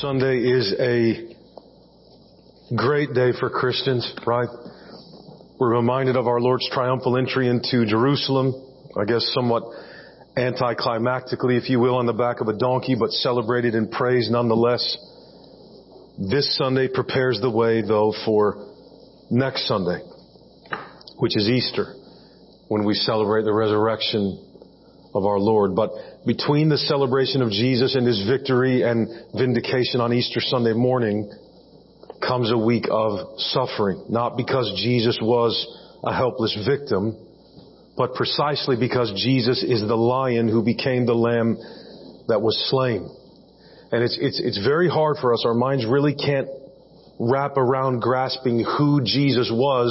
Sunday is a great day for Christians, right? We're reminded of our Lord's triumphal entry into Jerusalem, I guess somewhat anticlimactically, if you will, on the back of a donkey, but celebrated in praise nonetheless. This Sunday prepares the way, though, for next Sunday, which is Easter, when we celebrate the resurrection of our Lord. But between the celebration of Jesus and His victory and vindication on Easter Sunday morning comes a week of suffering. Not because Jesus was a helpless victim, but precisely because Jesus is the lion who became the lamb that was slain. And it's, it's, it's very hard for us. Our minds really can't wrap around grasping who Jesus was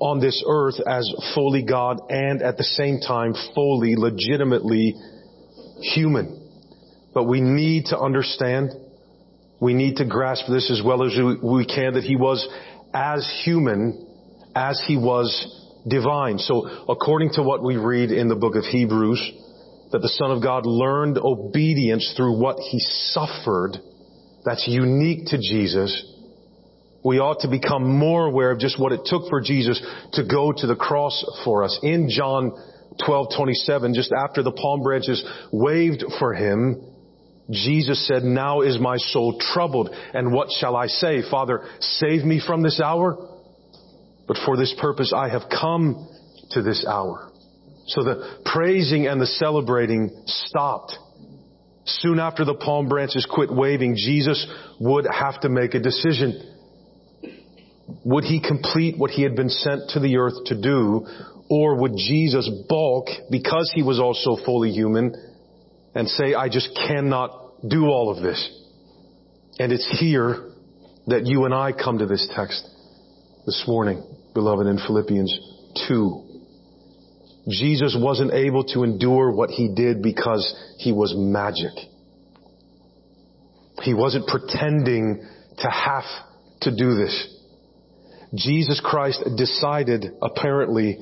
on this earth as fully God and at the same time fully, legitimately human. But we need to understand, we need to grasp this as well as we can that he was as human as he was divine. So according to what we read in the book of Hebrews, that the Son of God learned obedience through what he suffered, that's unique to Jesus, we ought to become more aware of just what it took for Jesus to go to the cross for us. In John 12:27, just after the palm branches waved for him, Jesus said, "Now is my soul troubled, and what shall I say? Father, save me from this hour? But for this purpose I have come to this hour." So the praising and the celebrating stopped. Soon after the palm branches quit waving, Jesus would have to make a decision. Would he complete what he had been sent to the earth to do? Or would Jesus balk because he was also fully human and say, I just cannot do all of this? And it's here that you and I come to this text this morning, beloved, in Philippians 2. Jesus wasn't able to endure what he did because he was magic. He wasn't pretending to have to do this. Jesus Christ decided, apparently,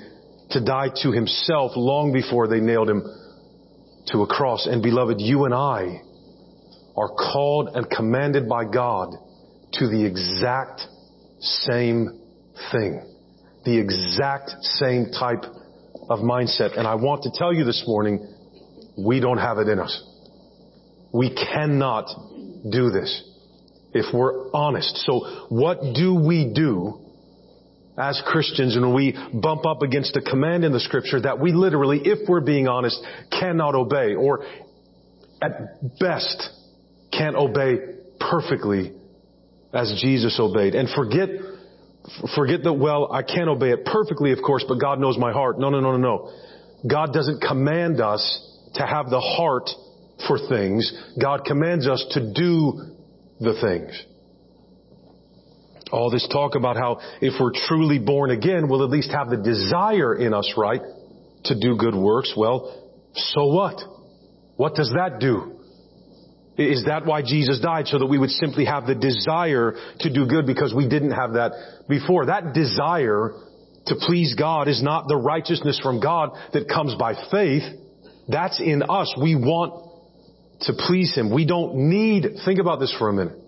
to die to himself long before they nailed him to a cross. And beloved, you and I are called and commanded by God to the exact same thing. The exact same type of mindset. And I want to tell you this morning, we don't have it in us. We cannot do this if we're honest. So what do we do as Christians and we bump up against a command in the scripture that we literally, if we're being honest, cannot obey or at best can't obey perfectly as Jesus obeyed. And forget, forget that, well, I can't obey it perfectly, of course, but God knows my heart. No, no, no, no, no. God doesn't command us to have the heart for things. God commands us to do the things all this talk about how if we're truly born again, we'll at least have the desire in us, right, to do good works. Well, so what? What does that do? Is that why Jesus died? So that we would simply have the desire to do good because we didn't have that before. That desire to please God is not the righteousness from God that comes by faith. That's in us. We want to please Him. We don't need, think about this for a minute.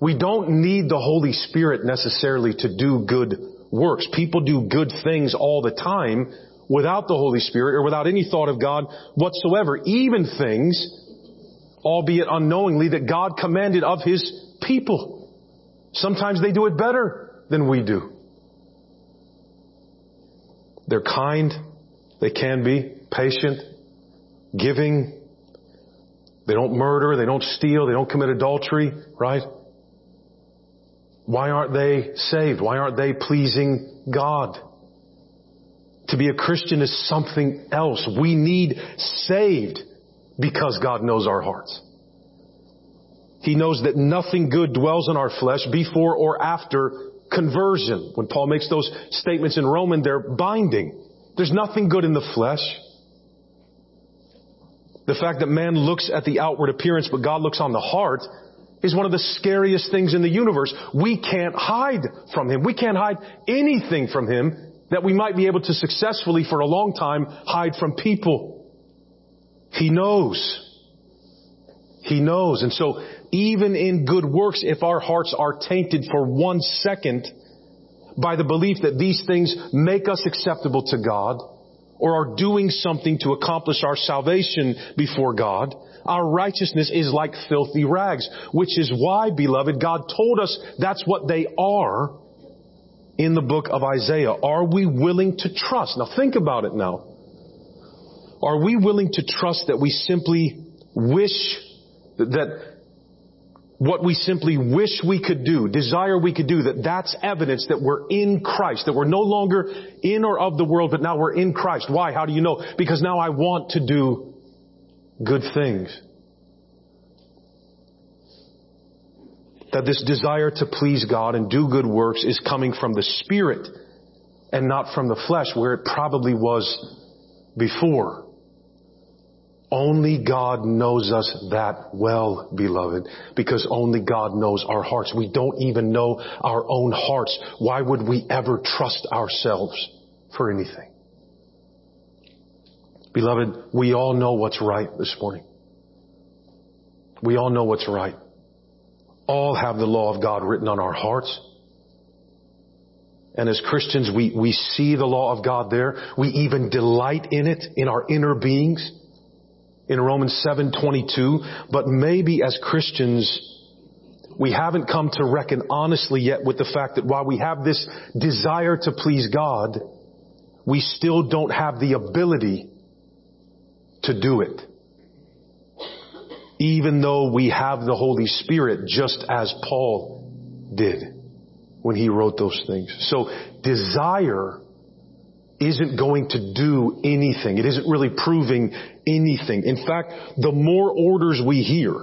We don't need the Holy Spirit necessarily to do good works. People do good things all the time without the Holy Spirit or without any thought of God whatsoever. Even things, albeit unknowingly, that God commanded of His people. Sometimes they do it better than we do. They're kind. They can be patient, giving. They don't murder. They don't steal. They don't commit adultery, right? Why aren't they saved? Why aren't they pleasing God? To be a Christian is something else. We need saved because God knows our hearts. He knows that nothing good dwells in our flesh before or after conversion. When Paul makes those statements in Roman, they're binding. There's nothing good in the flesh. The fact that man looks at the outward appearance, but God looks on the heart, is one of the scariest things in the universe. We can't hide from Him. We can't hide anything from Him that we might be able to successfully for a long time hide from people. He knows. He knows. And so even in good works, if our hearts are tainted for one second by the belief that these things make us acceptable to God or are doing something to accomplish our salvation before God, our righteousness is like filthy rags, which is why, beloved, God told us that's what they are in the book of Isaiah. Are we willing to trust? Now think about it now. Are we willing to trust that we simply wish that what we simply wish we could do, desire we could do, that that's evidence that we're in Christ, that we're no longer in or of the world, but now we're in Christ. Why? How do you know? Because now I want to do good things. That this desire to please God and do good works is coming from the Spirit and not from the flesh where it probably was before. Only God knows us that well, beloved, because only God knows our hearts. We don't even know our own hearts. Why would we ever trust ourselves for anything? Beloved, we all know what's right this morning. We all know what's right. All have the law of God written on our hearts. And as Christians, we, we see the law of God there. We even delight in it in our inner beings in Romans 7:22, but maybe as Christians we haven't come to reckon honestly yet with the fact that while we have this desire to please God, we still don't have the ability to do it. Even though we have the Holy Spirit just as Paul did when he wrote those things. So desire isn't going to do anything. It isn't really proving anything. In fact, the more orders we hear,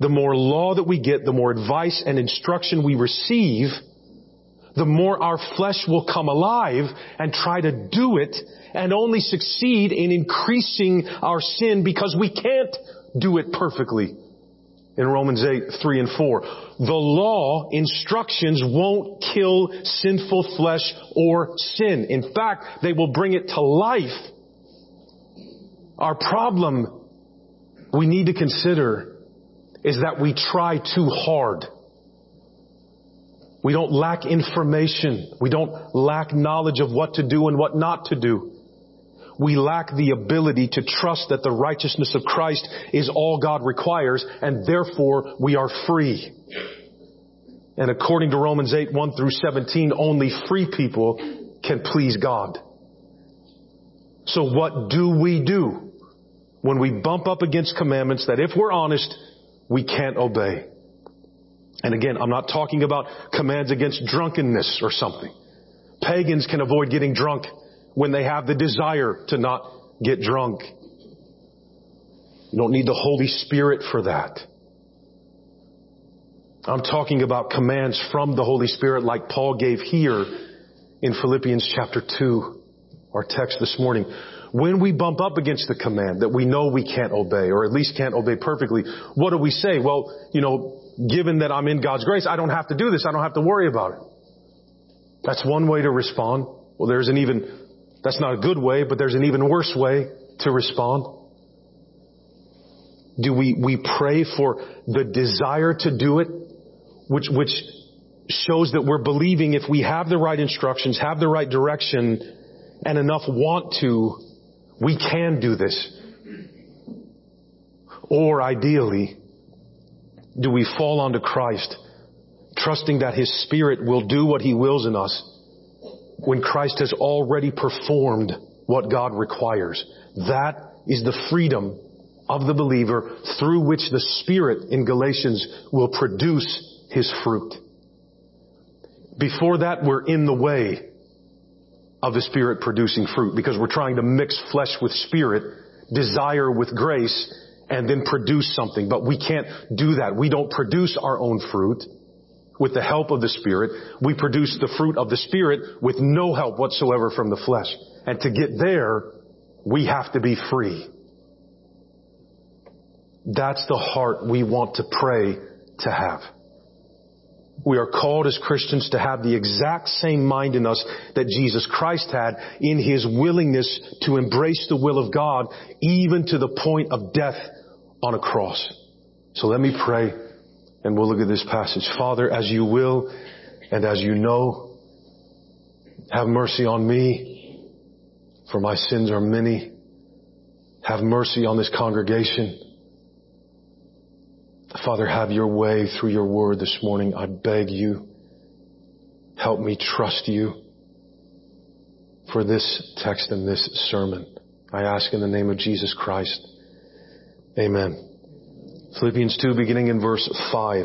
the more law that we get, the more advice and instruction we receive, the more our flesh will come alive and try to do it and only succeed in increasing our sin because we can't do it perfectly in Romans 8, 3 and 4. The law, instructions won't kill sinful flesh or sin. In fact, they will bring it to life. Our problem we need to consider is that we try too hard. We don't lack information. We don't lack knowledge of what to do and what not to do we lack the ability to trust that the righteousness of Christ is all God requires and therefore we are free. And according to Romans 8, 1 through 17, only free people can please God. So what do we do when we bump up against commandments that if we're honest, we can't obey? And again, I'm not talking about commands against drunkenness or something. Pagans can avoid getting drunk when they have the desire to not get drunk. You don't need the Holy Spirit for that. I'm talking about commands from the Holy Spirit like Paul gave here in Philippians chapter 2, our text this morning. When we bump up against the command that we know we can't obey, or at least can't obey perfectly, what do we say? Well, you know, given that I'm in God's grace, I don't have to do this. I don't have to worry about it. That's one way to respond. Well, there's an even that's not a good way, but there's an even worse way to respond. Do we, we pray for the desire to do it, which, which shows that we're believing if we have the right instructions, have the right direction, and enough want to, we can do this. Or ideally, do we fall onto Christ, trusting that His Spirit will do what He wills in us, when Christ has already performed what God requires. That is the freedom of the believer through which the Spirit in Galatians will produce His fruit. Before that, we're in the way of the Spirit producing fruit because we're trying to mix flesh with Spirit, desire with grace, and then produce something. But we can't do that. We don't produce our own fruit with the help of the Spirit. We produce the fruit of the Spirit with no help whatsoever from the flesh. And to get there, we have to be free. That's the heart we want to pray to have. We are called as Christians to have the exact same mind in us that Jesus Christ had in His willingness to embrace the will of God even to the point of death on a cross. So let me pray and we'll look at this passage. Father, as you will and as you know, have mercy on me for my sins are many. Have mercy on this congregation. Father, have your way through your word this morning. I beg you. Help me trust you for this text and this sermon. I ask in the name of Jesus Christ. Amen. Philippians 2 beginning in verse 5.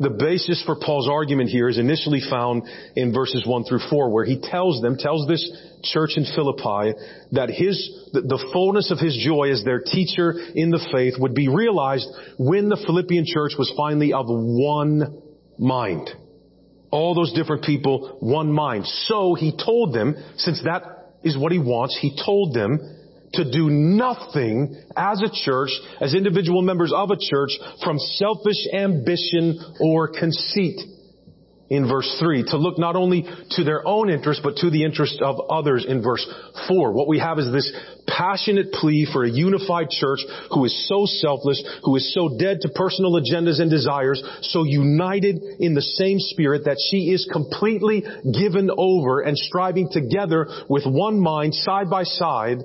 the basis for Paul's argument here is initially found in verses 1 through 4 where he tells them, tells this church in Philippi that his, the fullness of his joy as their teacher in the faith would be realized when the Philippian church was finally of one mind. All those different people, one mind. So he told them, since that is what he wants, he told them to do nothing as a church, as individual members of a church, from selfish ambition or conceit. In verse 3, to look not only to their own interest, but to the interest of others in verse 4. What we have is this passionate plea for a unified church who is so selfless, who is so dead to personal agendas and desires, so united in the same spirit that she is completely given over and striving together with one mind, side by side,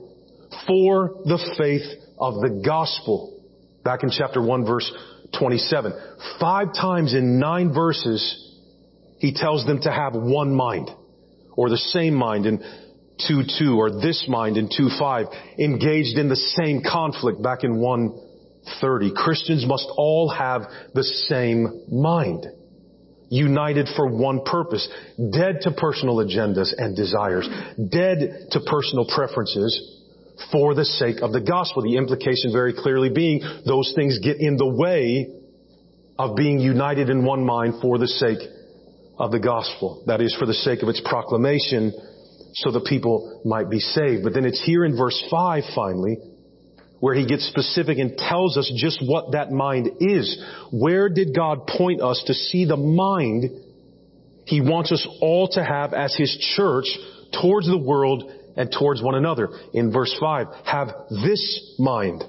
for the faith of the gospel. Back in chapter 1 verse 27. Five times in nine verses, he tells them to have one mind, or the same mind in 2-2, or this mind in 2-5, engaged in the same conflict back in 1-30. Christians must all have the same mind. United for one purpose. Dead to personal agendas and desires. Dead to personal preferences for the sake of the gospel. The implication very clearly being those things get in the way of being united in one mind for the sake of the gospel. That is for the sake of its proclamation so the people might be saved. But then it's here in verse 5 finally where he gets specific and tells us just what that mind is. Where did God point us to see the mind he wants us all to have as his church towards the world and towards one another. In verse 5, have this mind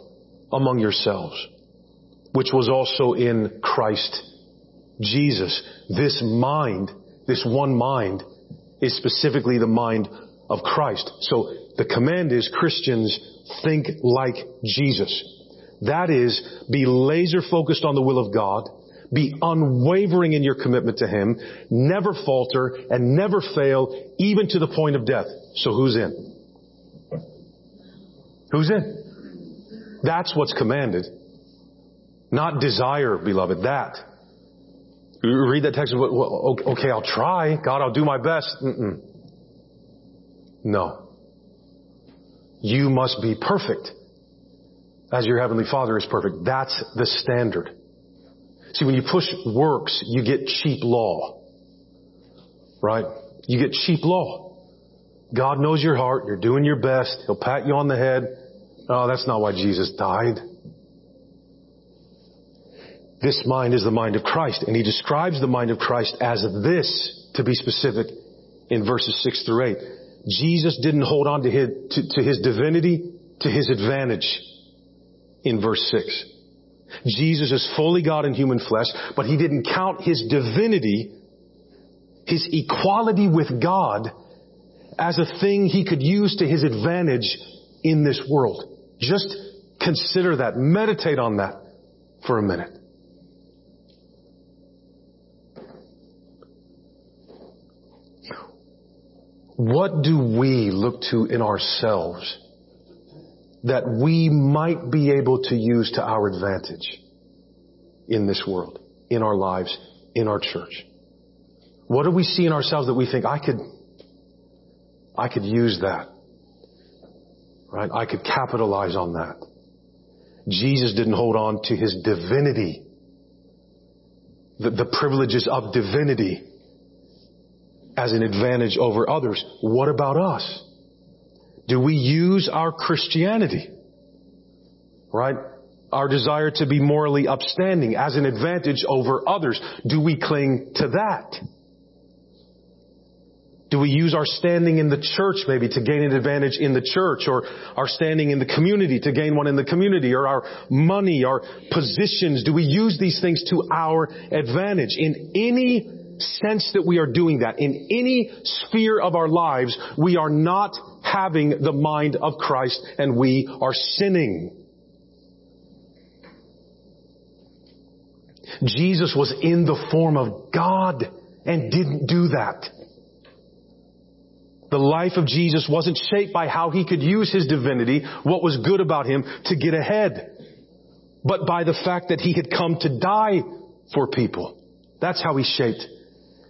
among yourselves, which was also in Christ Jesus. This mind, this one mind, is specifically the mind of Christ. So the command is Christians think like Jesus. That is, be laser focused on the will of God, be unwavering in your commitment to Him, never falter, and never fail, even to the point of death. So who's in? Who's in? That's what's commanded. Not desire, beloved, that. Read that text, well, okay, I'll try. God, I'll do my best. Mm-mm. No. You must be perfect as your heavenly father is perfect. That's the standard. See, when you push works, you get cheap law. Right? You get cheap law. God knows your heart. You're doing your best. He'll pat you on the head. Oh, that's not why Jesus died. This mind is the mind of Christ. And he describes the mind of Christ as this, to be specific, in verses 6 through 8. Jesus didn't hold on to his, to, to his divinity to his advantage in verse 6. Jesus is fully God in human flesh, but he didn't count his divinity, his equality with God, as a thing he could use to his advantage in this world. Just consider that. Meditate on that for a minute. What do we look to in ourselves that we might be able to use to our advantage in this world, in our lives, in our church? What do we see in ourselves that we think I could, I could use that? Right? I could capitalize on that. Jesus didn't hold on to his divinity, the, the privileges of divinity as an advantage over others. What about us? Do we use our Christianity, right? Our desire to be morally upstanding as an advantage over others. Do we cling to that? Do we use our standing in the church maybe to gain an advantage in the church or our standing in the community to gain one in the community or our money, our positions? Do we use these things to our advantage? In any sense that we are doing that, in any sphere of our lives, we are not having the mind of Christ and we are sinning. Jesus was in the form of God and didn't do that. The life of Jesus wasn't shaped by how he could use his divinity, what was good about him to get ahead, but by the fact that he had come to die for people. That's how he shaped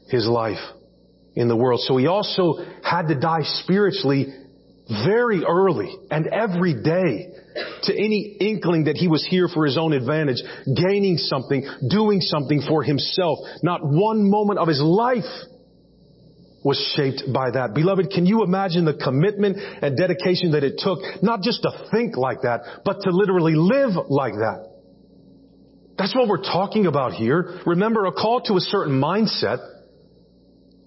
his life in the world. So he also had to die spiritually very early and every day to any inkling that he was here for his own advantage, gaining something, doing something for himself. Not one moment of his life was shaped by that. Beloved, can you imagine the commitment and dedication that it took, not just to think like that, but to literally live like that? That's what we're talking about here. Remember, a call to a certain mindset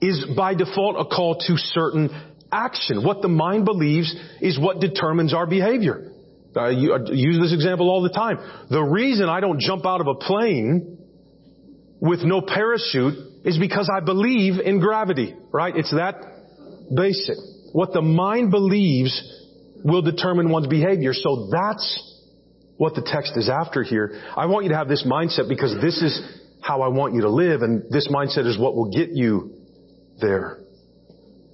is by default a call to certain action. What the mind believes is what determines our behavior. I use this example all the time. The reason I don't jump out of a plane with no parachute is because I believe in gravity, right? It's that basic. What the mind believes will determine one's behavior. So that's what the text is after here. I want you to have this mindset because this is how I want you to live and this mindset is what will get you there.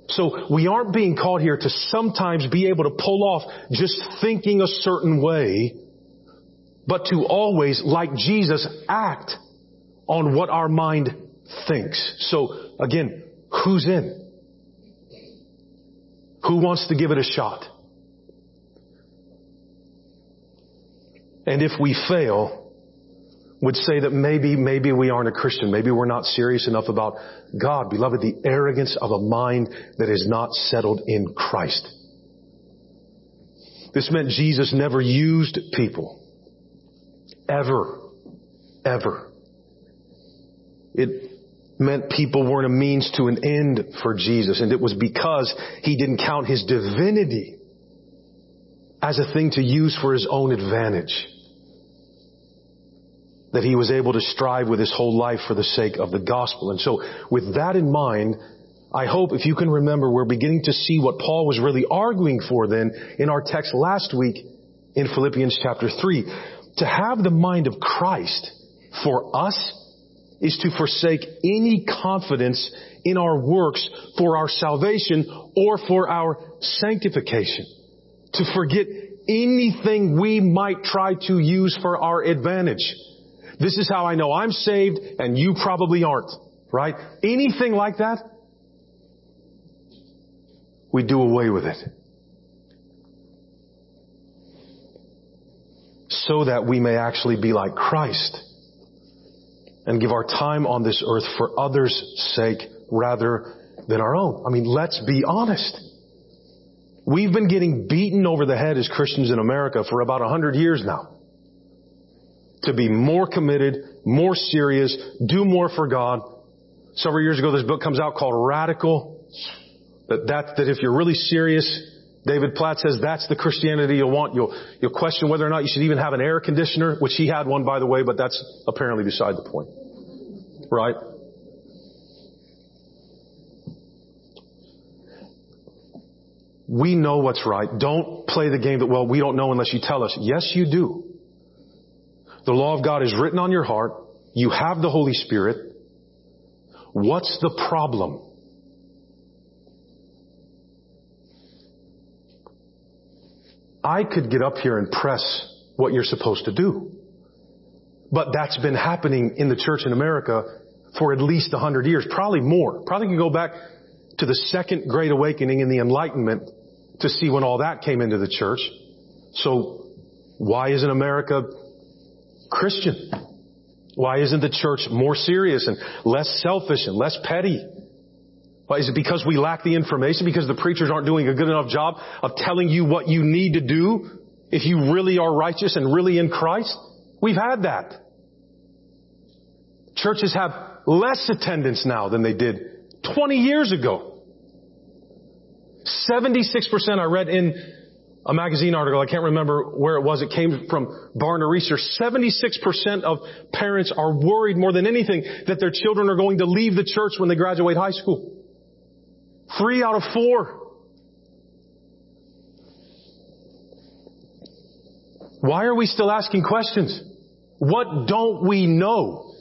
So we aren't being called here to sometimes be able to pull off just thinking a certain way, but to always, like Jesus, act on what our mind thinks. So again, who's in? Who wants to give it a shot? And if we fail, would say that maybe, maybe we aren't a Christian. Maybe we're not serious enough about God. Beloved, the arrogance of a mind that is not settled in Christ. This meant Jesus never used people. Ever. Ever. It meant people weren't a means to an end for Jesus, and it was because he didn't count his divinity as a thing to use for his own advantage that he was able to strive with his whole life for the sake of the gospel. And so with that in mind, I hope if you can remember, we're beginning to see what Paul was really arguing for then in our text last week in Philippians chapter 3. To have the mind of Christ for us is to forsake any confidence in our works for our salvation or for our sanctification. To forget anything we might try to use for our advantage. This is how I know I'm saved and you probably aren't. Right? Anything like that, we do away with it. So that we may actually be like Christ and give our time on this earth for others' sake rather than our own. I mean, let's be honest. We've been getting beaten over the head as Christians in America for about a hundred years now to be more committed, more serious, do more for God. Several years ago, this book comes out called Radical. That, that, that if you're really serious, David Platt says that's the Christianity you'll want. You'll, you'll question whether or not you should even have an air conditioner, which he had one by the way, but that's apparently beside the point. Right? We know what's right. Don't play the game that, well, we don't know unless you tell us. Yes, you do. The law of God is written on your heart. You have the Holy Spirit. What's the problem? I could get up here and press what you're supposed to do. But that's been happening in the church in America for at least a hundred years, probably more. Probably can go back to the second great awakening in the Enlightenment to see when all that came into the church. So Why isn't America Christian? Why isn't the church more serious and less selfish and less petty? Why is it because we lack the information? Because the preachers aren't doing a good enough job of telling you what you need to do if you really are righteous and really in Christ? We've had that. Churches have less attendance now than they did 20 years ago. 76% I read in a magazine article, I can't remember where it was, it came from Barna Research. 76% of parents are worried more than anything that their children are going to leave the church when they graduate high school. Three out of four. Why are we still asking questions? What don't we know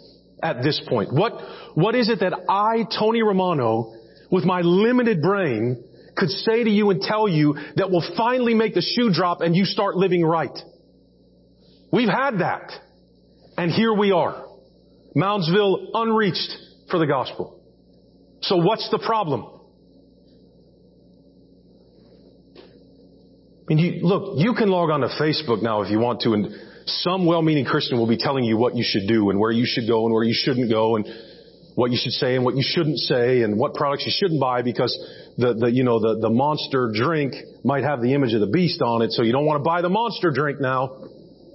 at this point? What, what is it that I, Tony Romano, with my limited brain, could say to you and tell you that will finally make the shoe drop and you start living right? We've had that. And here we are. Moundsville unreached for the gospel. So what's the problem? I mean, you, look, you can log on to Facebook now if you want to, and some well-meaning Christian will be telling you what you should do and where you should go and where you shouldn't go and what you should say and what you shouldn't say and what products you shouldn't buy because the, the you know, the, the monster drink might have the image of the beast on it, so you don't want to buy the monster drink now.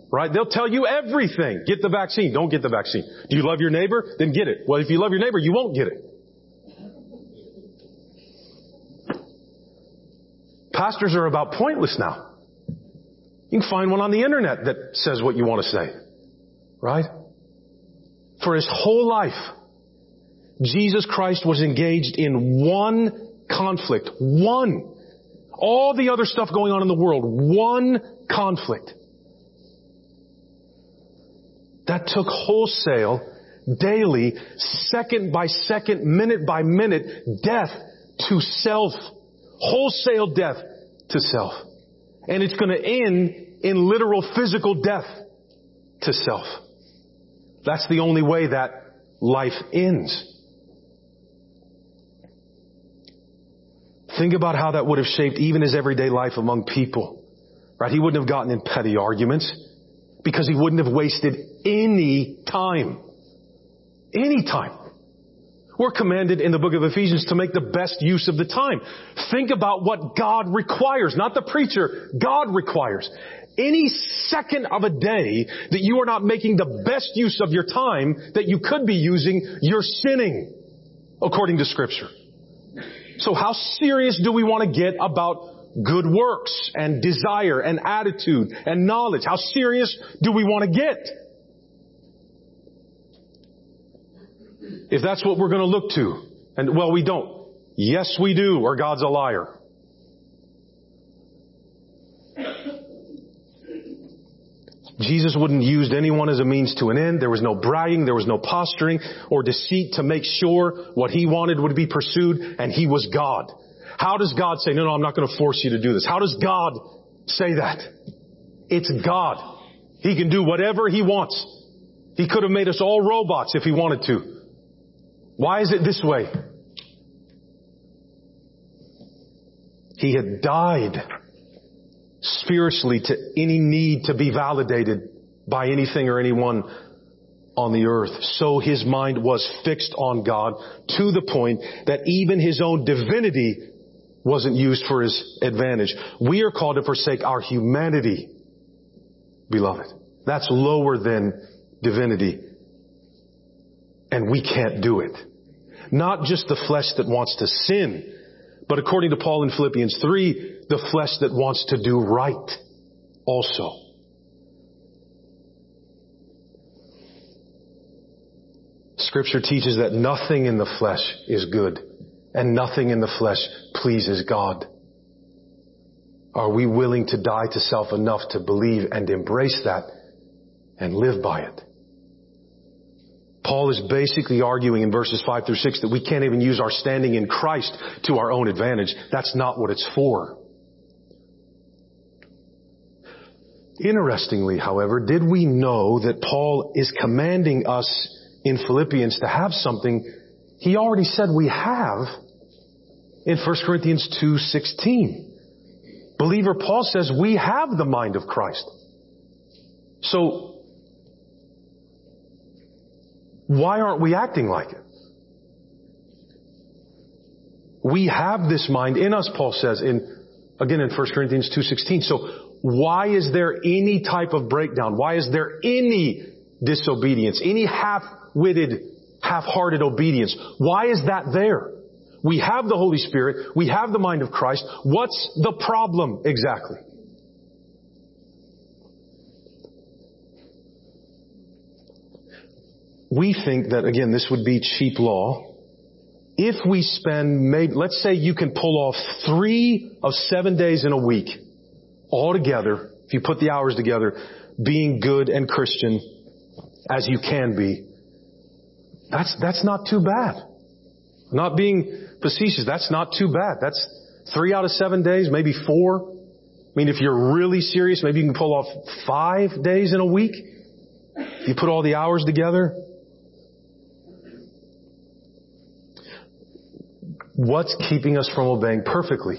Right? They'll tell you everything. Get the vaccine. Don't get the vaccine. Do you love your neighbor? Then get it. Well, if you love your neighbor, you won't get it. Pastors are about pointless now. You can find one on the internet that says what you want to say. Right? For his whole life, Jesus Christ was engaged in one conflict. One. All the other stuff going on in the world. One conflict. That took wholesale, daily, second by second, minute by minute, death to self. Wholesale death to self. And it's going to end in literal physical death to self. That's the only way that life ends. Think about how that would have shaped even his everyday life among people. Right? He wouldn't have gotten in petty arguments because he wouldn't have wasted any time. Any time. We're commanded in the book of Ephesians to make the best use of the time. Think about what God requires, not the preacher. God requires. Any second of a day that you are not making the best use of your time that you could be using, you're sinning, according to scripture. So how serious do we want to get about good works and desire and attitude and knowledge? How serious do we want to get? If that's what we're going to look to, and well, we don't. Yes, we do, or God's a liar. Jesus wouldn't use anyone as a means to an end. There was no bragging, there was no posturing or deceit to make sure what he wanted would be pursued, and he was God. How does God say, no, no, I'm not going to force you to do this? How does God say that? It's God. He can do whatever he wants. He could have made us all robots if he wanted to. Why is it this way? He had died spiritually to any need to be validated by anything or anyone on the earth. So his mind was fixed on God to the point that even his own divinity wasn't used for his advantage. We are called to forsake our humanity, beloved. That's lower than divinity. And we can't do it. Not just the flesh that wants to sin, but according to Paul in Philippians 3, the flesh that wants to do right also. Scripture teaches that nothing in the flesh is good and nothing in the flesh pleases God. Are we willing to die to self enough to believe and embrace that and live by it? Paul is basically arguing in verses 5 through 6 that we can't even use our standing in Christ to our own advantage. That's not what it's for. Interestingly, however, did we know that Paul is commanding us in Philippians to have something he already said we have in 1 Corinthians 2:16. Believer Paul says we have the mind of Christ. So, why aren't we acting like it? We have this mind in us, Paul says in, again in 1 Corinthians 2.16. So why is there any type of breakdown? Why is there any disobedience? Any half-witted, half-hearted obedience? Why is that there? We have the Holy Spirit. We have the mind of Christ. What's the problem exactly? We think that, again, this would be cheap law. If we spend, maybe, let's say you can pull off three of seven days in a week, all together, if you put the hours together, being good and Christian as you can be, that's, that's not too bad. Not being facetious, that's not too bad. That's three out of seven days, maybe four. I mean, if you're really serious, maybe you can pull off five days in a week. You put all the hours together. What's keeping us from obeying perfectly?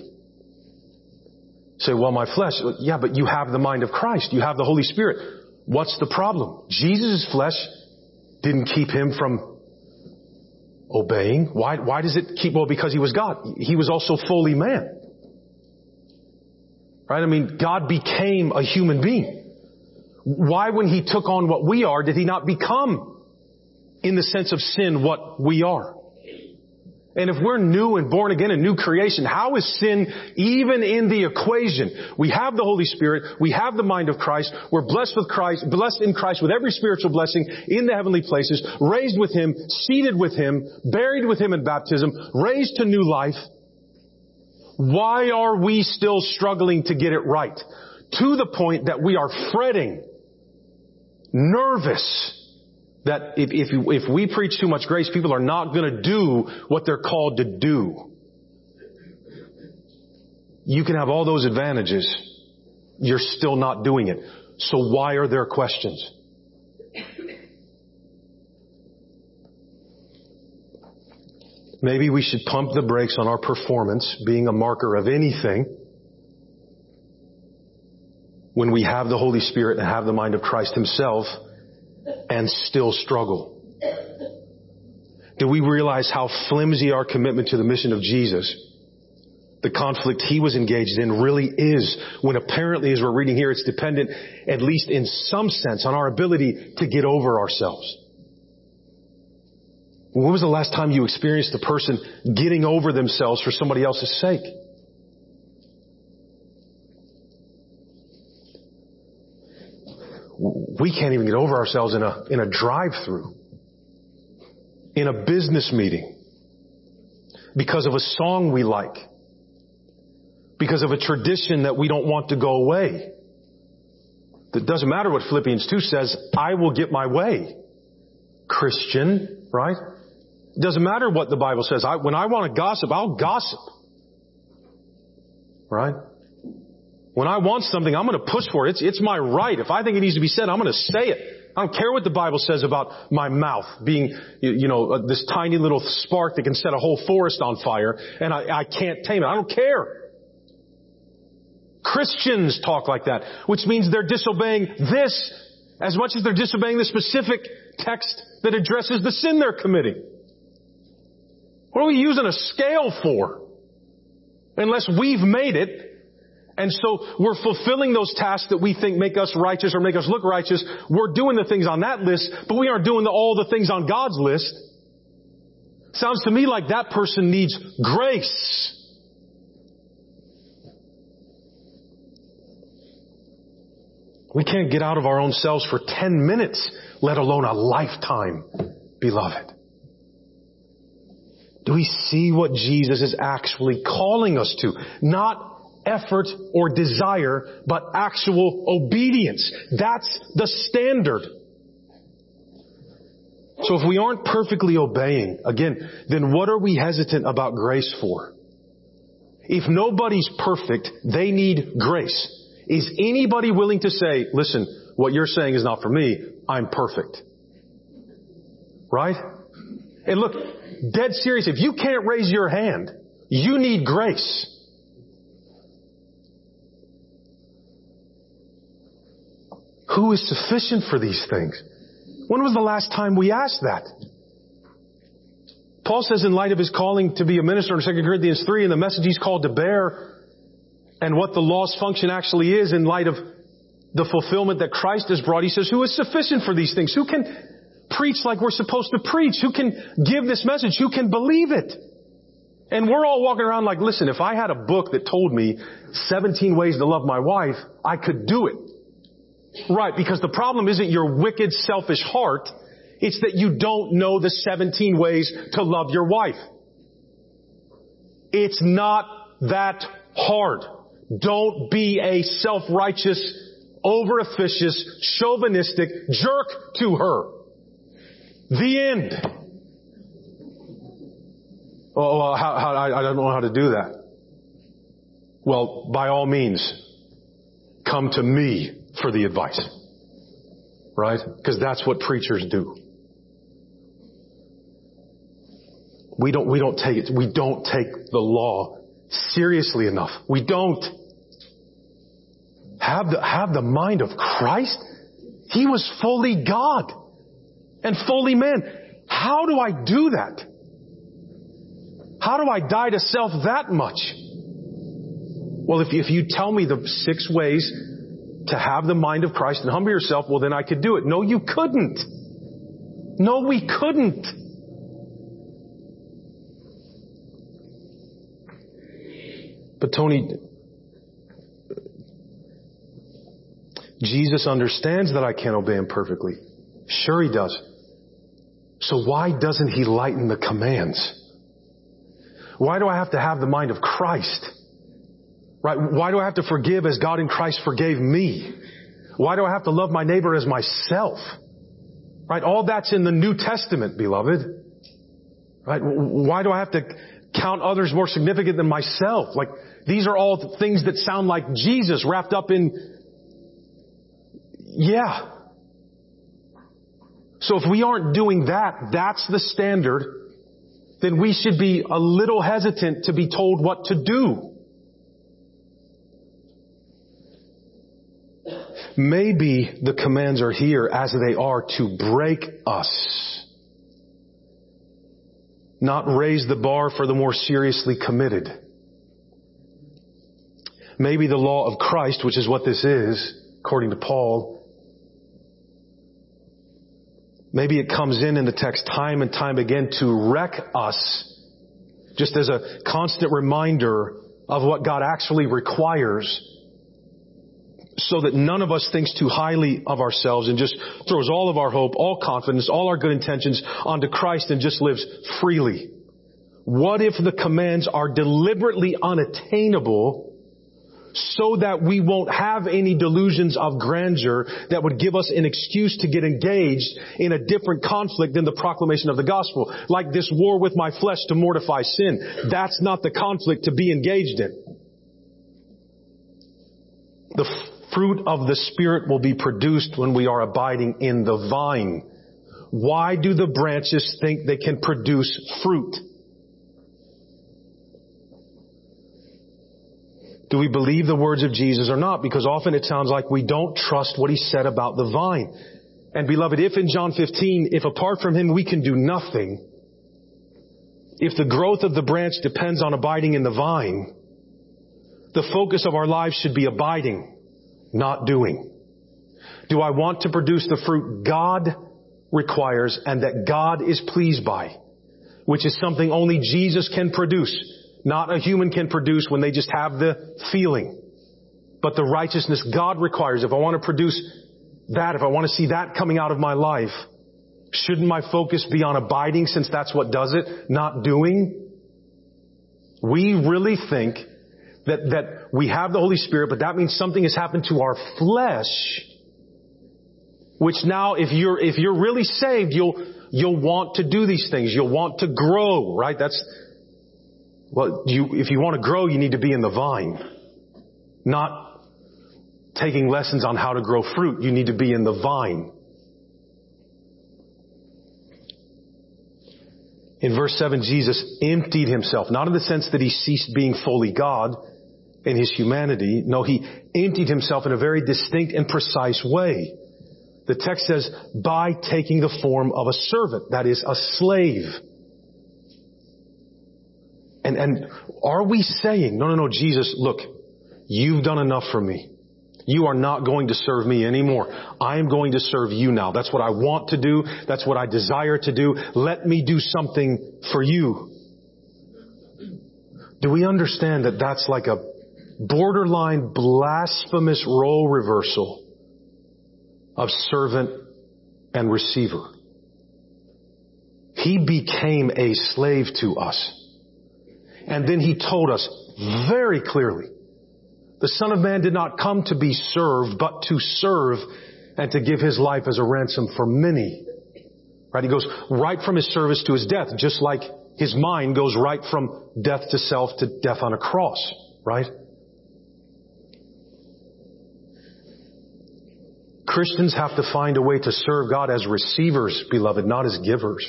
Say, well, my flesh. Yeah, but you have the mind of Christ. You have the Holy Spirit. What's the problem? Jesus' flesh didn't keep him from obeying. Why, why does it keep, well, because he was God. He was also fully man. Right? I mean, God became a human being. Why when he took on what we are, did he not become, in the sense of sin, what we are? And if we're new and born again, a new creation, how is sin even in the equation? We have the Holy Spirit. We have the mind of Christ. We're blessed with Christ, blessed in Christ with every spiritual blessing in the heavenly places, raised with Him, seated with Him, buried with Him in baptism, raised to new life. Why are we still struggling to get it right? To the point that we are fretting, nervous, that if, if, if we preach too much grace, people are not going to do what they're called to do. You can have all those advantages. You're still not doing it. So why are there questions? Maybe we should pump the brakes on our performance, being a marker of anything, when we have the Holy Spirit and have the mind of Christ Himself and still struggle? Do we realize how flimsy our commitment to the mission of Jesus, the conflict he was engaged in really is when apparently as we're reading here, it's dependent, at least in some sense, on our ability to get over ourselves. When was the last time you experienced a person getting over themselves for somebody else's sake? We can't even get over ourselves in a, in a drive-through, in a business meeting, because of a song we like, because of a tradition that we don't want to go away. It doesn't matter what Philippians 2 says, I will get my way. Christian, right? It doesn't matter what the Bible says. I, when I want to gossip, I'll gossip. Right? When I want something, I'm going to push for it. It's, it's my right. If I think it needs to be said, I'm going to say it. I don't care what the Bible says about my mouth being, you know, uh, this tiny little spark that can set a whole forest on fire, and I, I can't tame it. I don't care. Christians talk like that, which means they're disobeying this as much as they're disobeying the specific text that addresses the sin they're committing. What are we using a scale for? Unless we've made it and so we're fulfilling those tasks that we think make us righteous or make us look righteous. We're doing the things on that list, but we aren't doing the, all the things on God's list. Sounds to me like that person needs grace. We can't get out of our own selves for 10 minutes, let alone a lifetime, beloved. Do we see what Jesus is actually calling us to? Not effort or desire, but actual obedience. That's the standard. So if we aren't perfectly obeying, again, then what are we hesitant about grace for? If nobody's perfect, they need grace. Is anybody willing to say, listen, what you're saying is not for me, I'm perfect? Right? And look, dead serious, if you can't raise your hand, you need grace. Who is sufficient for these things? When was the last time we asked that? Paul says in light of his calling to be a minister in 2 Corinthians 3 and the message he's called to bear and what the law's function actually is in light of the fulfillment that Christ has brought, he says, who is sufficient for these things? Who can preach like we're supposed to preach? Who can give this message? Who can believe it? And we're all walking around like, listen, if I had a book that told me 17 ways to love my wife, I could do it. Right, because the problem isn't your wicked, selfish heart. It's that you don't know the 17 ways to love your wife. It's not that hard. Don't be a self-righteous, over-officious, chauvinistic jerk to her. The end. Oh, well, how, how, I, I don't know how to do that. Well, by all means, come to me for the advice. Right? Because that's what preachers do. We don't, we don't take it, we don't take the law seriously enough. We don't. Have the, have the mind of Christ? He was fully God and fully man. How do I do that? How do I die to self that much? Well, if, if you tell me the six ways to have the mind of Christ and humble yourself, well then I could do it. No, you couldn't. No, we couldn't. But Tony, Jesus understands that I can't obey him perfectly. Sure he does. So why doesn't he lighten the commands? Why do I have to have the mind of Christ? Right? Why do I have to forgive as God in Christ forgave me? Why do I have to love my neighbor as myself? Right? All that's in the New Testament, beloved. Right? Why do I have to count others more significant than myself? Like, these are all things that sound like Jesus wrapped up in, yeah. So if we aren't doing that, that's the standard, then we should be a little hesitant to be told what to do. Maybe the commands are here as they are to break us. Not raise the bar for the more seriously committed. Maybe the law of Christ, which is what this is, according to Paul, maybe it comes in in the text time and time again to wreck us, just as a constant reminder of what God actually requires so that none of us thinks too highly of ourselves and just throws all of our hope, all confidence, all our good intentions onto Christ and just lives freely. What if the commands are deliberately unattainable so that we won't have any delusions of grandeur that would give us an excuse to get engaged in a different conflict than the proclamation of the gospel. Like this war with my flesh to mortify sin. That's not the conflict to be engaged in. The fruit of the Spirit will be produced when we are abiding in the vine. Why do the branches think they can produce fruit? Do we believe the words of Jesus or not? Because often it sounds like we don't trust what he said about the vine. And beloved, if in John 15, if apart from him we can do nothing, if the growth of the branch depends on abiding in the vine, the focus of our lives should be abiding not doing? Do I want to produce the fruit God requires and that God is pleased by? Which is something only Jesus can produce, not a human can produce when they just have the feeling. But the righteousness God requires, if I want to produce that, if I want to see that coming out of my life, shouldn't my focus be on abiding since that's what does it, not doing? We really think that, that we have the Holy Spirit, but that means something has happened to our flesh, which now if you're, if you're really saved, you'll, you'll want to do these things. You'll want to grow, right? That's, well, you, if you want to grow, you need to be in the vine. Not taking lessons on how to grow fruit. You need to be in the vine. In verse 7, Jesus emptied himself, not in the sense that he ceased being fully God, in his humanity. No, he emptied himself in a very distinct and precise way. The text says, by taking the form of a servant, that is a slave. And, and are we saying, no, no, no, Jesus, look, you've done enough for me. You are not going to serve me anymore. I am going to serve you now. That's what I want to do. That's what I desire to do. Let me do something for you. Do we understand that that's like a borderline blasphemous role reversal of servant and receiver? He became a slave to us. And then he told us very clearly, the Son of Man did not come to be served, but to serve and to give his life as a ransom for many. Right? He goes right from his service to his death, just like his mind goes right from death to self to death on a cross. Right? Christians have to find a way to serve God as receivers, beloved, not as givers.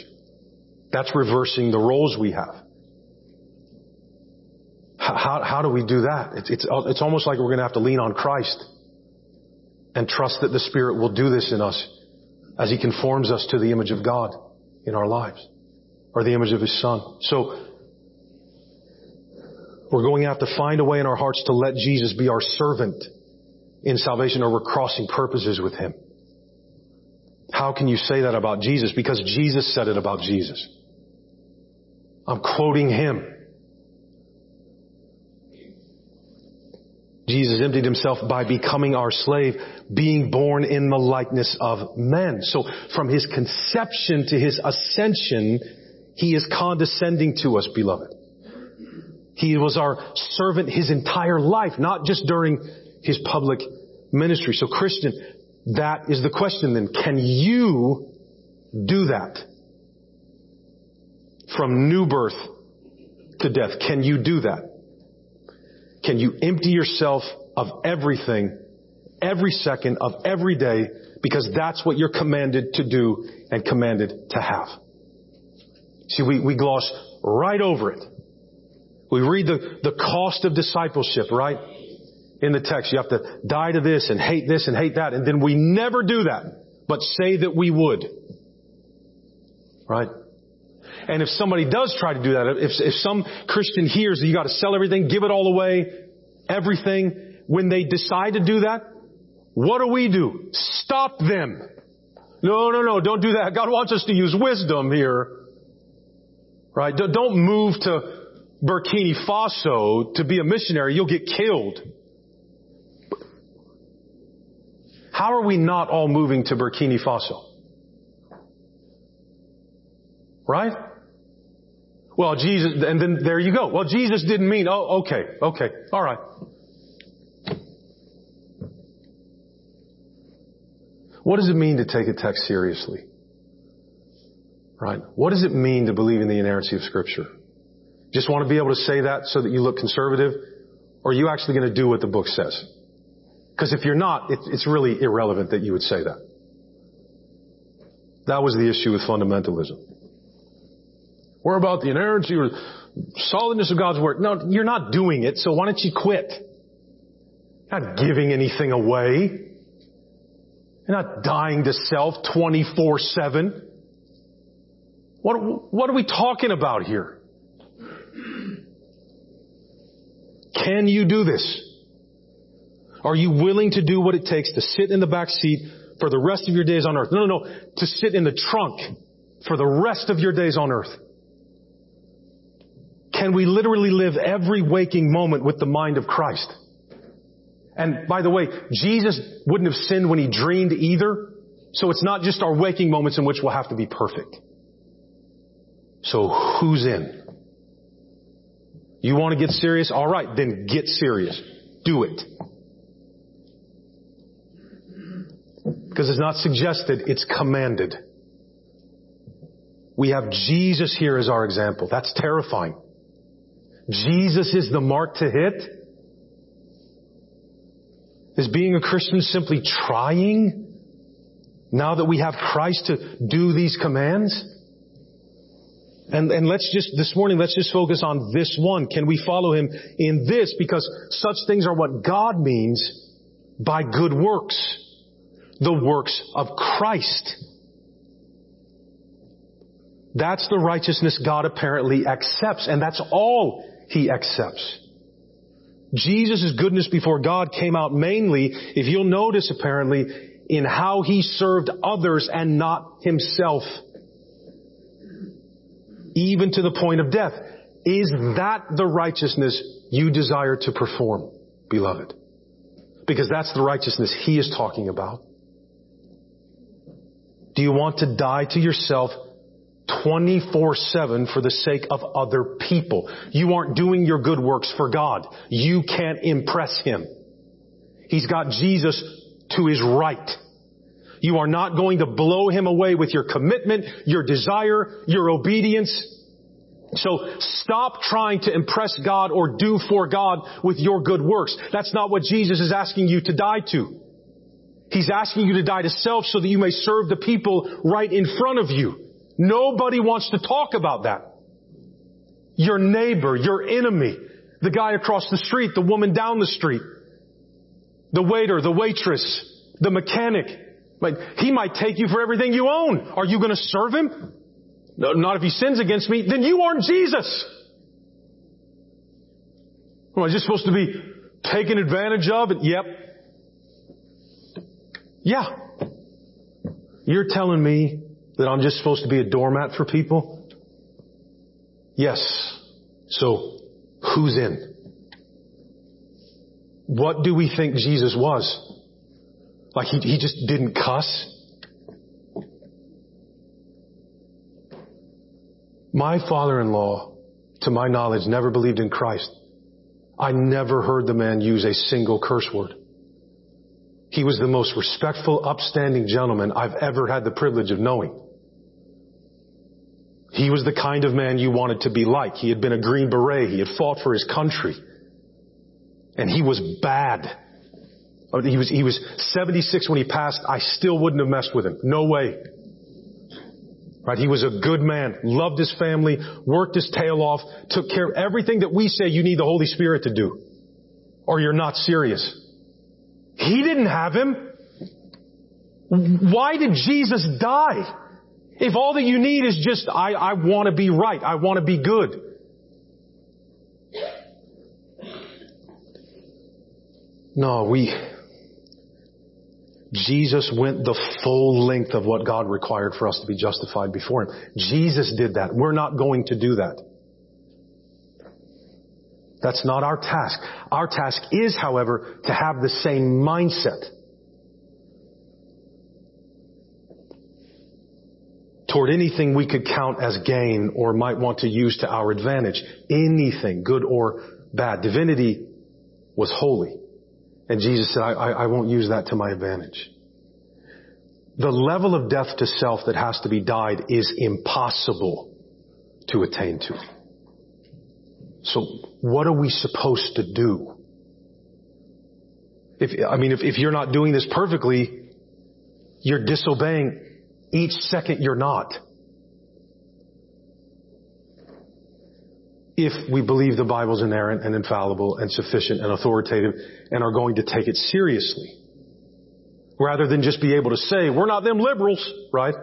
That's reversing the roles we have. How, how do we do that? It's, it's, it's almost like we're going to have to lean on Christ and trust that the Spirit will do this in us as He conforms us to the image of God in our lives or the image of His Son. So, we're going to have to find a way in our hearts to let Jesus be our servant in salvation or we're crossing purposes with Him. How can you say that about Jesus? Because Jesus said it about Jesus. I'm quoting Him. Jesus emptied himself by becoming our slave, being born in the likeness of men. So from his conception to his ascension, he is condescending to us, beloved. He was our servant his entire life, not just during his public ministry. So Christian, that is the question then. Can you do that? From new birth to death. Can you do that? Can you empty yourself of everything, every second of every day, because that's what you're commanded to do and commanded to have. See, we, we gloss right over it. We read the, the cost of discipleship, right? In the text, you have to die to this and hate this and hate that, and then we never do that, but say that we would. Right? And if somebody does try to do that, if, if some Christian hears that you got to sell everything, give it all away, everything, when they decide to do that, what do we do? Stop them. No, no, no, don't do that. God wants us to use wisdom here. Right? Don't move to Burkina Faso to be a missionary. You'll get killed. How are we not all moving to Burkina Faso? Right? Well, Jesus, and then there you go. Well, Jesus didn't mean, oh, okay, okay, alright. What does it mean to take a text seriously? Right? What does it mean to believe in the inerrancy of Scripture? Just want to be able to say that so that you look conservative? Or are you actually going to do what the book says? Because if you're not, it's really irrelevant that you would say that. That was the issue with fundamentalism. We're about the inerrancy or solidness of God's Word. No, you're not doing it, so why don't you quit? You're not giving anything away. You're not dying to self 24-7. What, what are we talking about here? Can you do this? Are you willing to do what it takes to sit in the back seat for the rest of your days on earth? No, no, no. To sit in the trunk for the rest of your days on earth. Can we literally live every waking moment with the mind of Christ? And by the way, Jesus wouldn't have sinned when he dreamed either. So it's not just our waking moments in which we'll have to be perfect. So who's in? You want to get serious? Alright, then get serious. Do it. Because it's not suggested, it's commanded. We have Jesus here as our example. That's terrifying. Jesus is the mark to hit? Is being a Christian simply trying now that we have Christ to do these commands? And, and let's just, this morning, let's just focus on this one. Can we follow him in this? Because such things are what God means by good works. The works of Christ. That's the righteousness God apparently accepts, and that's all He accepts. Jesus' goodness before God came out mainly, if you'll notice apparently, in how He served others and not Himself. Even to the point of death. Is that the righteousness you desire to perform, beloved? Because that's the righteousness He is talking about. Do you want to die to yourself 24-7 for the sake of other people? You aren't doing your good works for God. You can't impress Him. He's got Jesus to His right. You are not going to blow Him away with your commitment, your desire, your obedience. So stop trying to impress God or do for God with your good works. That's not what Jesus is asking you to die to. He's asking you to die to self so that you may serve the people right in front of you. Nobody wants to talk about that. Your neighbor, your enemy, the guy across the street, the woman down the street, the waiter, the waitress, the mechanic. He might take you for everything you own. Are you going to serve him? No, not if he sins against me. Then you aren't Jesus. Am I just supposed to be taken advantage of? Yep, yeah. You're telling me that I'm just supposed to be a doormat for people? Yes. So, who's in? What do we think Jesus was? Like he, he just didn't cuss? My father-in-law, to my knowledge, never believed in Christ. I never heard the man use a single curse word. He was the most respectful, upstanding gentleman I've ever had the privilege of knowing. He was the kind of man you wanted to be like. He had been a Green Beret. He had fought for his country. And he was bad. Oh, he was, he was 76 when he passed. I still wouldn't have messed with him. No way. Right? He was a good man, loved his family, worked his tail off, took care of everything that we say you need the Holy Spirit to do. Or you're not serious. He didn't have him. Why did Jesus die? If all that you need is just, I, I want to be right. I want to be good. No, we, Jesus went the full length of what God required for us to be justified before Him. Jesus did that. We're not going to do that. That's not our task. Our task is, however, to have the same mindset. Toward anything we could count as gain or might want to use to our advantage. Anything, good or bad. Divinity was holy. And Jesus said, I, I, I won't use that to my advantage. The level of death to self that has to be died is impossible to attain to. So what are we supposed to do? If, I mean, if, if you're not doing this perfectly, you're disobeying each second you're not. If we believe the Bible's inerrant and infallible and sufficient and authoritative and are going to take it seriously. Rather than just be able to say, we're not them liberals, right?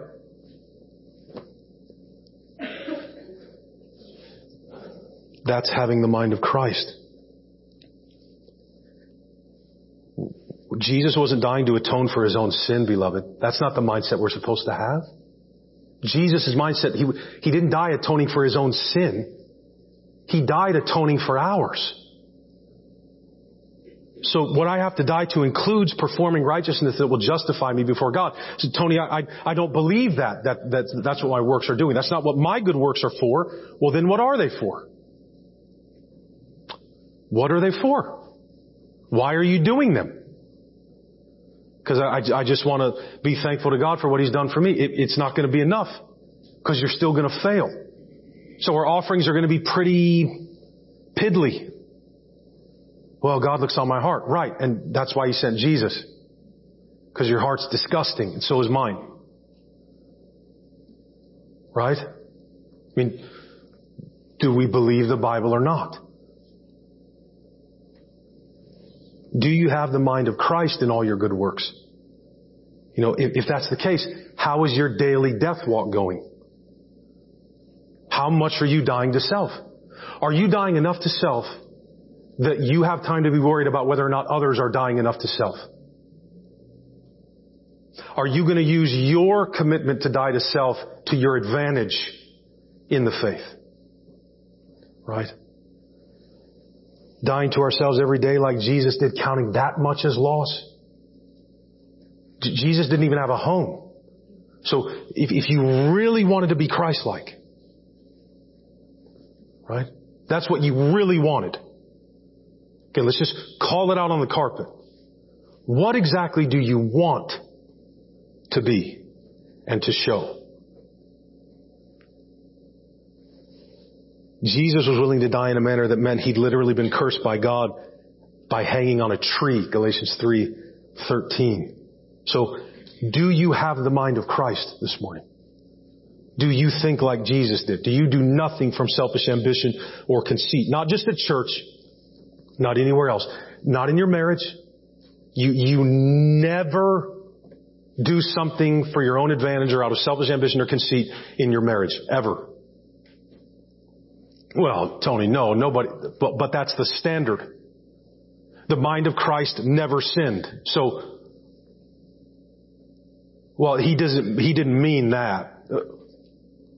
That's having the mind of Christ. Jesus wasn't dying to atone for his own sin, beloved. That's not the mindset we're supposed to have. Jesus' mindset, he, he didn't die atoning for his own sin. He died atoning for ours. So what I have to die to includes performing righteousness that will justify me before God. So Tony, I, I, I don't believe that, that, that that's what my works are doing. That's not what my good works are for. Well then what are they for? What are they for? Why are you doing them? Because I, I, just want to be thankful to God for what He's done for me. It, it's not going to be enough because you're still going to fail. So our offerings are going to be pretty piddly. Well, God looks on my heart. Right. And that's why He sent Jesus. Because your heart's disgusting and so is mine. Right? I mean, do we believe the Bible or not? Do you have the mind of Christ in all your good works? You know, if, if that's the case, how is your daily death walk going? How much are you dying to self? Are you dying enough to self that you have time to be worried about whether or not others are dying enough to self? Are you going to use your commitment to die to self to your advantage in the faith? Right? Dying to ourselves every day like Jesus did, counting that much as loss. Jesus didn't even have a home. So if, if you really wanted to be Christ-like, right? That's what you really wanted. Okay, let's just call it out on the carpet. What exactly do you want to be and to show? Jesus was willing to die in a manner that meant he'd literally been cursed by God by hanging on a tree, Galatians 3, 13. So, do you have the mind of Christ this morning? Do you think like Jesus did? Do you do nothing from selfish ambition or conceit? Not just at church, not anywhere else, not in your marriage. You, you never do something for your own advantage or out of selfish ambition or conceit in your marriage, ever. Well, Tony, no, nobody, but, but that's the standard. The mind of Christ never sinned. So well, he doesn't, he didn't mean that.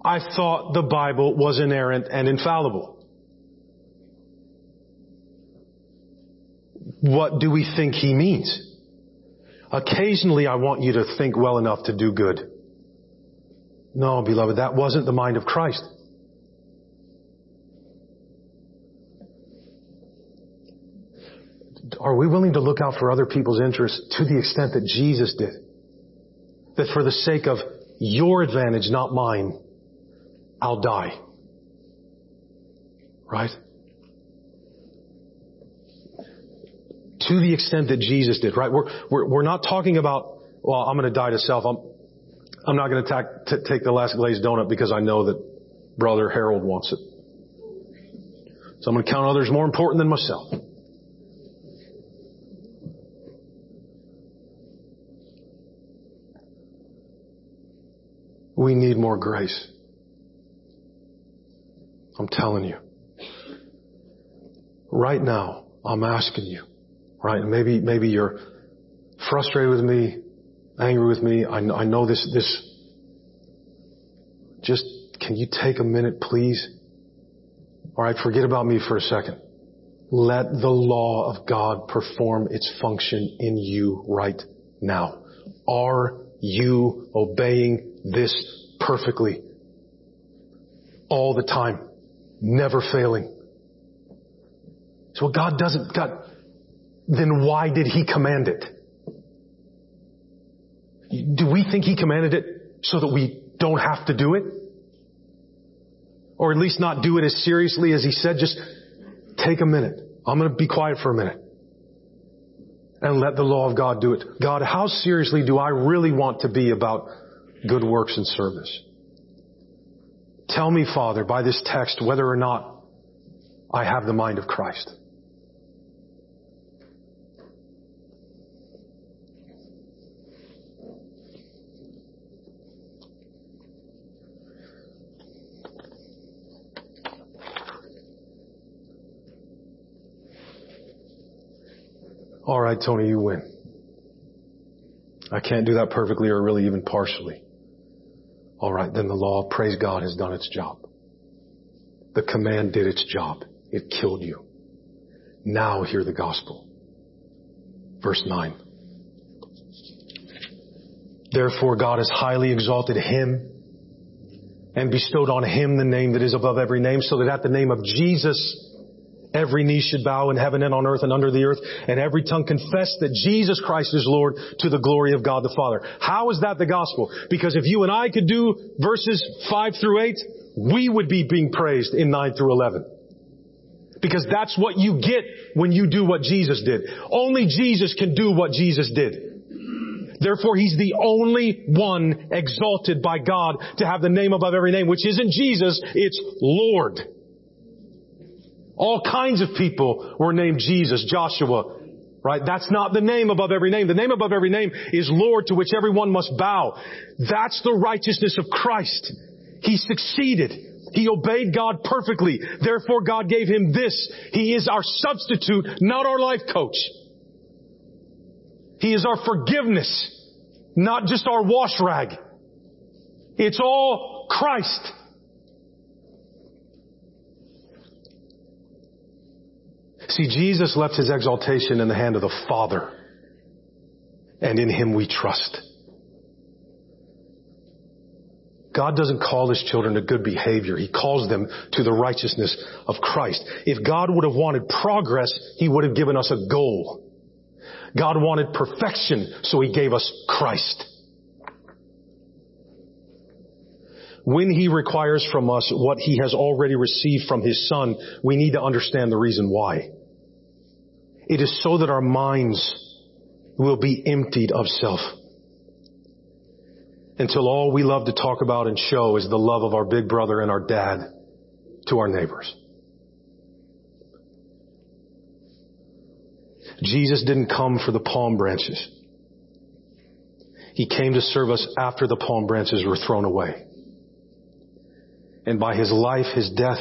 I thought the Bible was inerrant and infallible. What do we think he means? Occasionally I want you to think well enough to do good. No, beloved, that wasn't the mind of Christ. Are we willing to look out for other people's interests to the extent that Jesus did? that for the sake of your advantage, not mine, I'll die. Right? To the extent that Jesus did, right? We're, we're, we're not talking about, well, I'm going to die to self. I'm, I'm not going to t- take the last glazed donut because I know that brother Harold wants it. So I'm going to count others more important than myself. We need more grace. I'm telling you. Right now, I'm asking you, right? Maybe, maybe you're frustrated with me, angry with me. I, I know this, this, just, can you take a minute, please? Alright, forget about me for a second. Let the law of God perform its function in you right now. Are you obeying this perfectly. All the time. Never failing. So God doesn't, God, then why did He command it? Do we think He commanded it so that we don't have to do it? Or at least not do it as seriously as He said, just take a minute. I'm going to be quiet for a minute. And let the law of God do it. God, how seriously do I really want to be about good works and service. Tell me, Father, by this text whether or not I have the mind of Christ. All right, Tony, you win. I can't do that perfectly or really even partially. All right, then the law, praise God, has done its job. The command did its job. It killed you. Now hear the gospel. Verse 9. Therefore God has highly exalted him and bestowed on him the name that is above every name so that at the name of Jesus Every knee should bow in heaven and on earth and under the earth, and every tongue confess that Jesus Christ is Lord to the glory of God the Father. How is that the gospel? Because if you and I could do verses 5 through 8, we would be being praised in 9 through 11. Because that's what you get when you do what Jesus did. Only Jesus can do what Jesus did. Therefore, He's the only one exalted by God to have the name above every name, which isn't Jesus, it's Lord. All kinds of people were named Jesus, Joshua, Right? That's not the name above every name. The name above every name is Lord to which everyone must bow. That's the righteousness of Christ. He succeeded. He obeyed God perfectly. Therefore God gave him this. He is our substitute, not our life coach. He is our forgiveness, not just our wash rag. It's all Christ. See, Jesus left his exaltation in the hand of the Father, and in him we trust. God doesn't call his children to good behavior. He calls them to the righteousness of Christ. If God would have wanted progress, he would have given us a goal. God wanted perfection, so he gave us Christ. When he requires from us what he has already received from his son, we need to understand the reason why. It is so that our minds will be emptied of self. Until all we love to talk about and show is the love of our big brother and our dad to our neighbors. Jesus didn't come for the palm branches. He came to serve us after the palm branches were thrown away. And by His life, His death,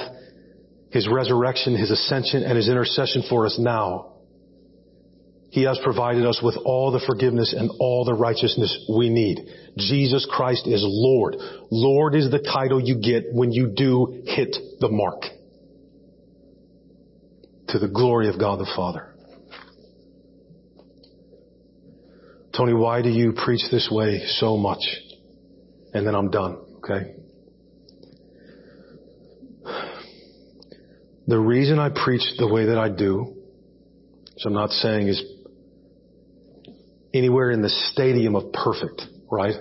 His resurrection, His ascension, and His intercession for us now, he has provided us with all the forgiveness and all the righteousness we need. Jesus Christ is Lord. Lord is the title you get when you do hit the mark. To the glory of God the Father. Tony, why do you preach this way so much? And then I'm done, okay? The reason I preach the way that I do, which I'm not saying is anywhere in the stadium of perfect, right?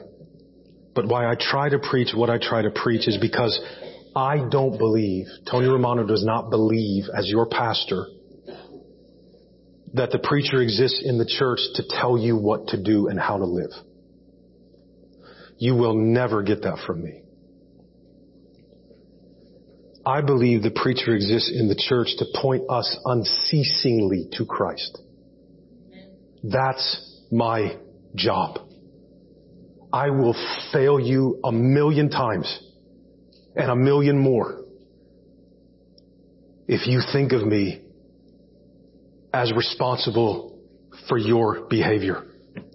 But why I try to preach what I try to preach is because I don't believe, Tony Romano does not believe as your pastor that the preacher exists in the church to tell you what to do and how to live. You will never get that from me. I believe the preacher exists in the church to point us unceasingly to Christ. That's my job. I will fail you a million times and a million more if you think of me as responsible for your behavior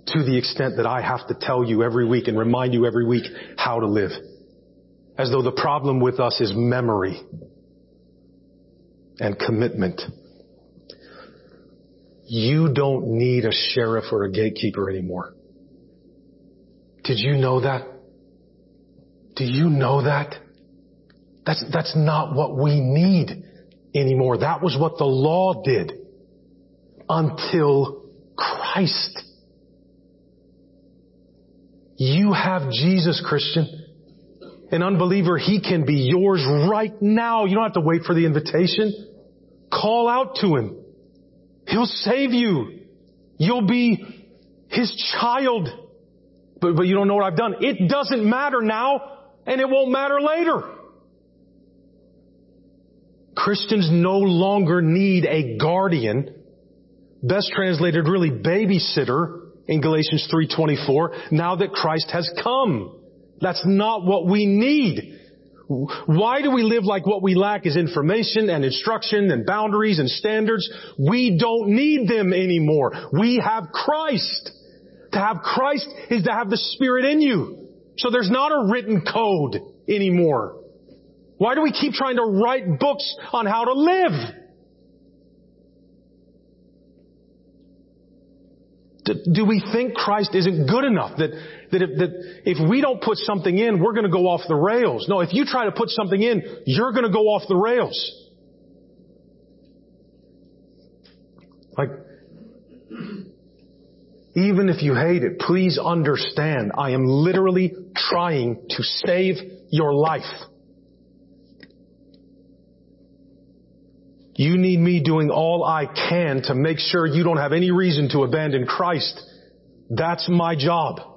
to the extent that I have to tell you every week and remind you every week how to live. As though the problem with us is memory and commitment. You don't need a sheriff or a gatekeeper anymore. Did you know that? Do you know that? That's, that's not what we need anymore. That was what the law did until Christ. You have Jesus, Christian. An unbeliever, he can be yours right now. You don't have to wait for the invitation. Call out to him. He'll save you. You'll be His child. But, but you don't know what I've done. It doesn't matter now, and it won't matter later. Christians no longer need a guardian, best translated really babysitter in Galatians 3.24, now that Christ has come. That's not what we need. Why do we live like what we lack is information and instruction and boundaries and standards? We don't need them anymore. We have Christ. To have Christ is to have the Spirit in you. So there's not a written code anymore. Why do we keep trying to write books on how to live? Do we think Christ isn't good enough? That, that, if, that if we don't put something in, we're going to go off the rails. No, if you try to put something in, you're going to go off the rails. Like, even if you hate it, please understand I am literally trying to save your life. You need me doing all I can to make sure you don't have any reason to abandon Christ. That's my job.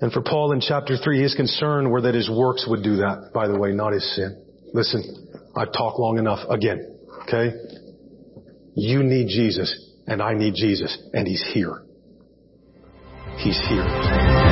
And for Paul in chapter 3, his concern were that his works would do that, by the way, not his sin. Listen, I've talked long enough again. Okay? You need Jesus and I need Jesus and He's here. He's here.